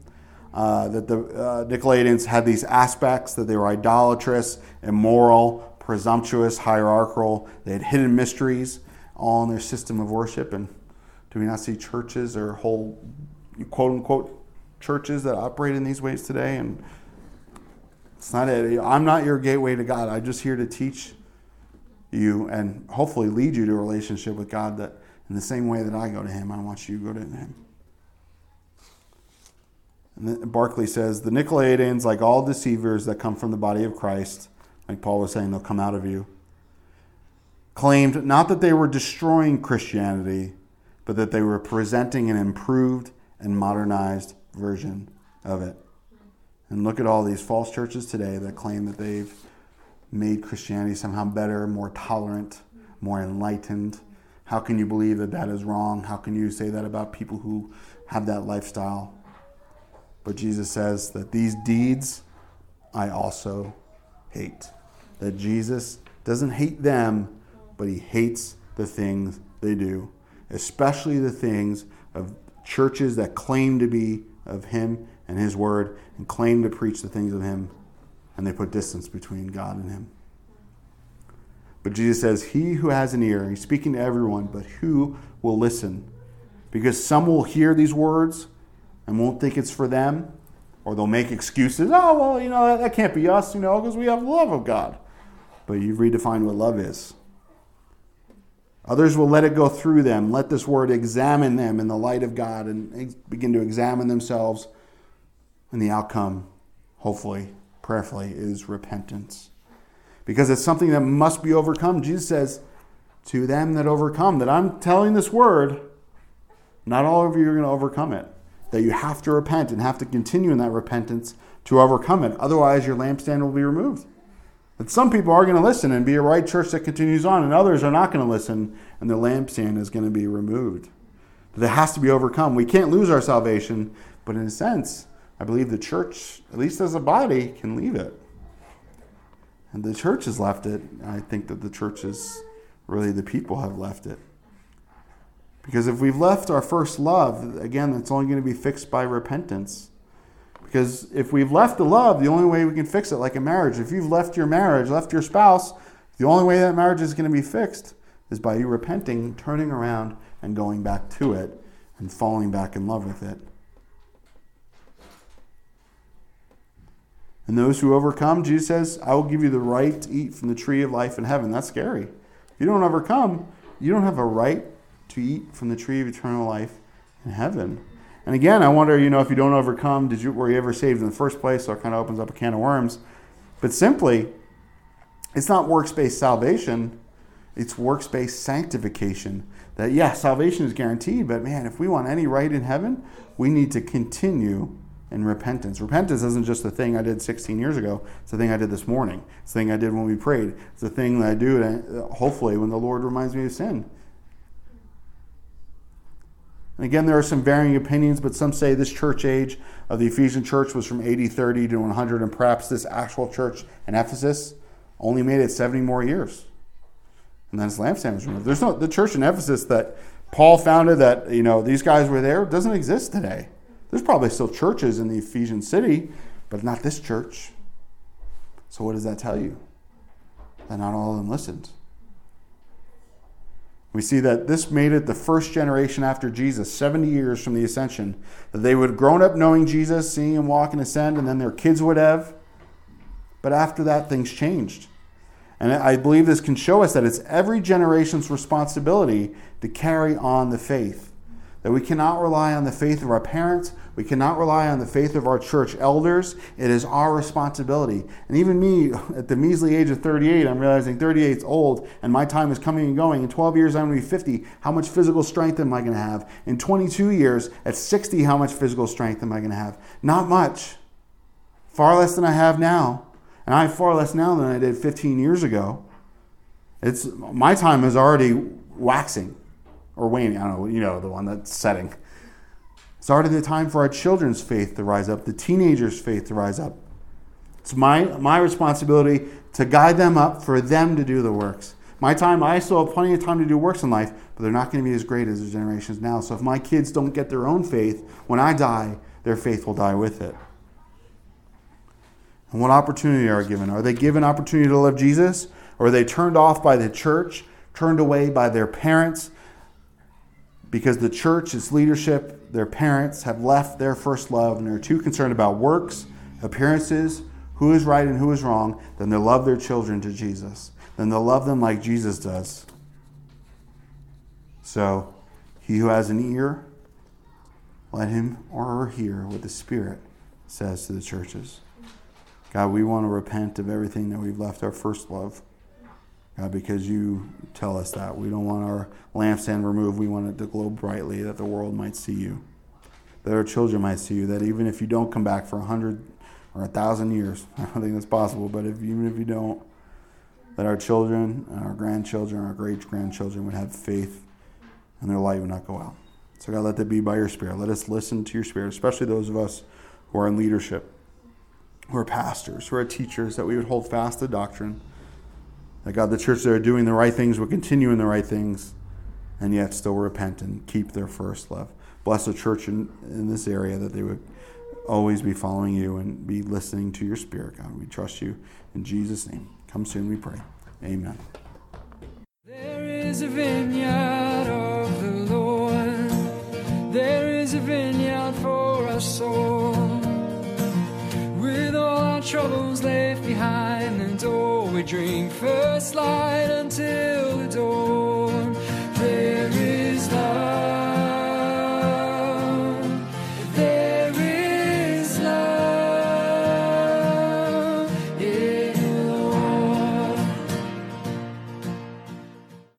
uh, that the uh, Nicolaitans had these aspects that they were idolatrous, immoral, presumptuous, hierarchical. They had hidden mysteries all in their system of worship. And do we not see churches or whole quote unquote churches that operate in these ways today? And it's not it. I'm not your gateway to God. I'm just here to teach you and hopefully lead you to a relationship with God that in the same way that I go to Him, I want you to go to Him. And Barclay says the Nicolaitans, like all deceivers that come from the body of Christ, like Paul was saying, they'll come out of you, claimed not that they were destroying Christianity, but that they were presenting an improved and modernized version of it. And look at all these false churches today that claim that they've made Christianity somehow better, more tolerant, more enlightened. How can you believe that that is wrong? How can you say that about people who have that lifestyle? But Jesus says that these deeds I also hate. That Jesus doesn't hate them, but he hates the things they do, especially the things of churches that claim to be of him and his word and claim to preach the things of him, and they put distance between God and him. But Jesus says, He who has an ear, he's speaking to everyone, but who will listen? Because some will hear these words and won't think it's for them, or they'll make excuses. Oh, well, you know, that, that can't be us, you know, because we have love of God. But you've redefined what love is. Others will let it go through them, let this word examine them in the light of God and begin to examine themselves. And the outcome, hopefully, prayerfully, is repentance. Because it's something that must be overcome. Jesus says, To them that overcome, that I'm telling this word, not all of you are going to overcome it that you have to repent and have to continue in that repentance to overcome it. Otherwise, your lampstand will be removed. But some people are going to listen and be a right church that continues on, and others are not going to listen, and the lampstand is going to be removed. That has to be overcome. We can't lose our salvation, but in a sense, I believe the church, at least as a body, can leave it. And the church has left it. I think that the church is really the people have left it. Because if we've left our first love, again, that's only going to be fixed by repentance. Because if we've left the love, the only way we can fix it, like a marriage, if you've left your marriage, left your spouse, the only way that marriage is going to be fixed is by you repenting, turning around, and going back to it and falling back in love with it. And those who overcome, Jesus says, I will give you the right to eat from the tree of life in heaven. That's scary. If you don't overcome, you don't have a right to eat from the tree of eternal life in heaven. And again, I wonder, you know, if you don't overcome, did you were you ever saved in the first place? So it kind of opens up a can of worms. But simply, it's not works-based salvation, it's works-based sanctification. That yeah, salvation is guaranteed, but man, if we want any right in heaven, we need to continue in repentance. Repentance isn't just the thing I did 16 years ago. It's the thing I did this morning. It's the thing I did when we prayed. It's the thing that I do, hopefully, when the Lord reminds me of sin. And again, there are some varying opinions, but some say this church age of the Ephesian church was from AD 30 to 100, and perhaps this actual church in Ephesus only made it 70 more years. And then its lampstand was removed. There's no the church in Ephesus that Paul founded that you know these guys were there doesn't exist today. There's probably still churches in the Ephesian city, but not this church. So what does that tell you? That not all of them listened. We see that this made it the first generation after Jesus, 70 years from the ascension, that they would have grown up knowing Jesus, seeing him walk and ascend, and then their kids would have. But after that, things changed. And I believe this can show us that it's every generation's responsibility to carry on the faith that we cannot rely on the faith of our parents. We cannot rely on the faith of our church elders. It is our responsibility. And even me, at the measly age of 38, I'm realizing 38 is old and my time is coming and going. In 12 years, I'm going to be 50. How much physical strength am I going to have? In 22 years, at 60, how much physical strength am I going to have? Not much. Far less than I have now. And I have far less now than I did 15 years ago. It's, my time is already waxing or waning. I don't know, you know, the one that's setting. It's already the time for our children's faith to rise up, the teenagers' faith to rise up. It's my, my responsibility to guide them up for them to do the works. My time, I still have plenty of time to do works in life, but they're not going to be as great as the generations now. So if my kids don't get their own faith, when I die, their faith will die with it. And what opportunity are given? Are they given opportunity to love Jesus? Or are they turned off by the church, turned away by their parents, because the church, its leadership, their parents have left their first love and are too concerned about works, appearances, who is right and who is wrong, then they'll love their children to Jesus. Then they'll love them like Jesus does. So, he who has an ear, let him or her hear what the Spirit says to the churches. God, we want to repent of everything that we've left our first love. God, because you tell us that. We don't want our lampstand removed. We want it to glow brightly that the world might see you, that our children might see you, that even if you don't come back for a hundred or a thousand years, I don't think that's possible, but if, even if you don't, that our children our grandchildren, our great grandchildren would have faith and their light would not go out. So, God, let that be by your Spirit. Let us listen to your Spirit, especially those of us who are in leadership, who are pastors, who are teachers, that we would hold fast the doctrine. That, God, the church that are doing the right things would continue in the right things and yet still repent and keep their first love. Bless the church in, in this area that they would always be following you and be listening to your Spirit, God. We trust you in Jesus' name. Come soon, we pray. Amen. There is a vineyard of the Lord. There is a vineyard for us all. With all our troubles left behind the door, we drink first light until the door.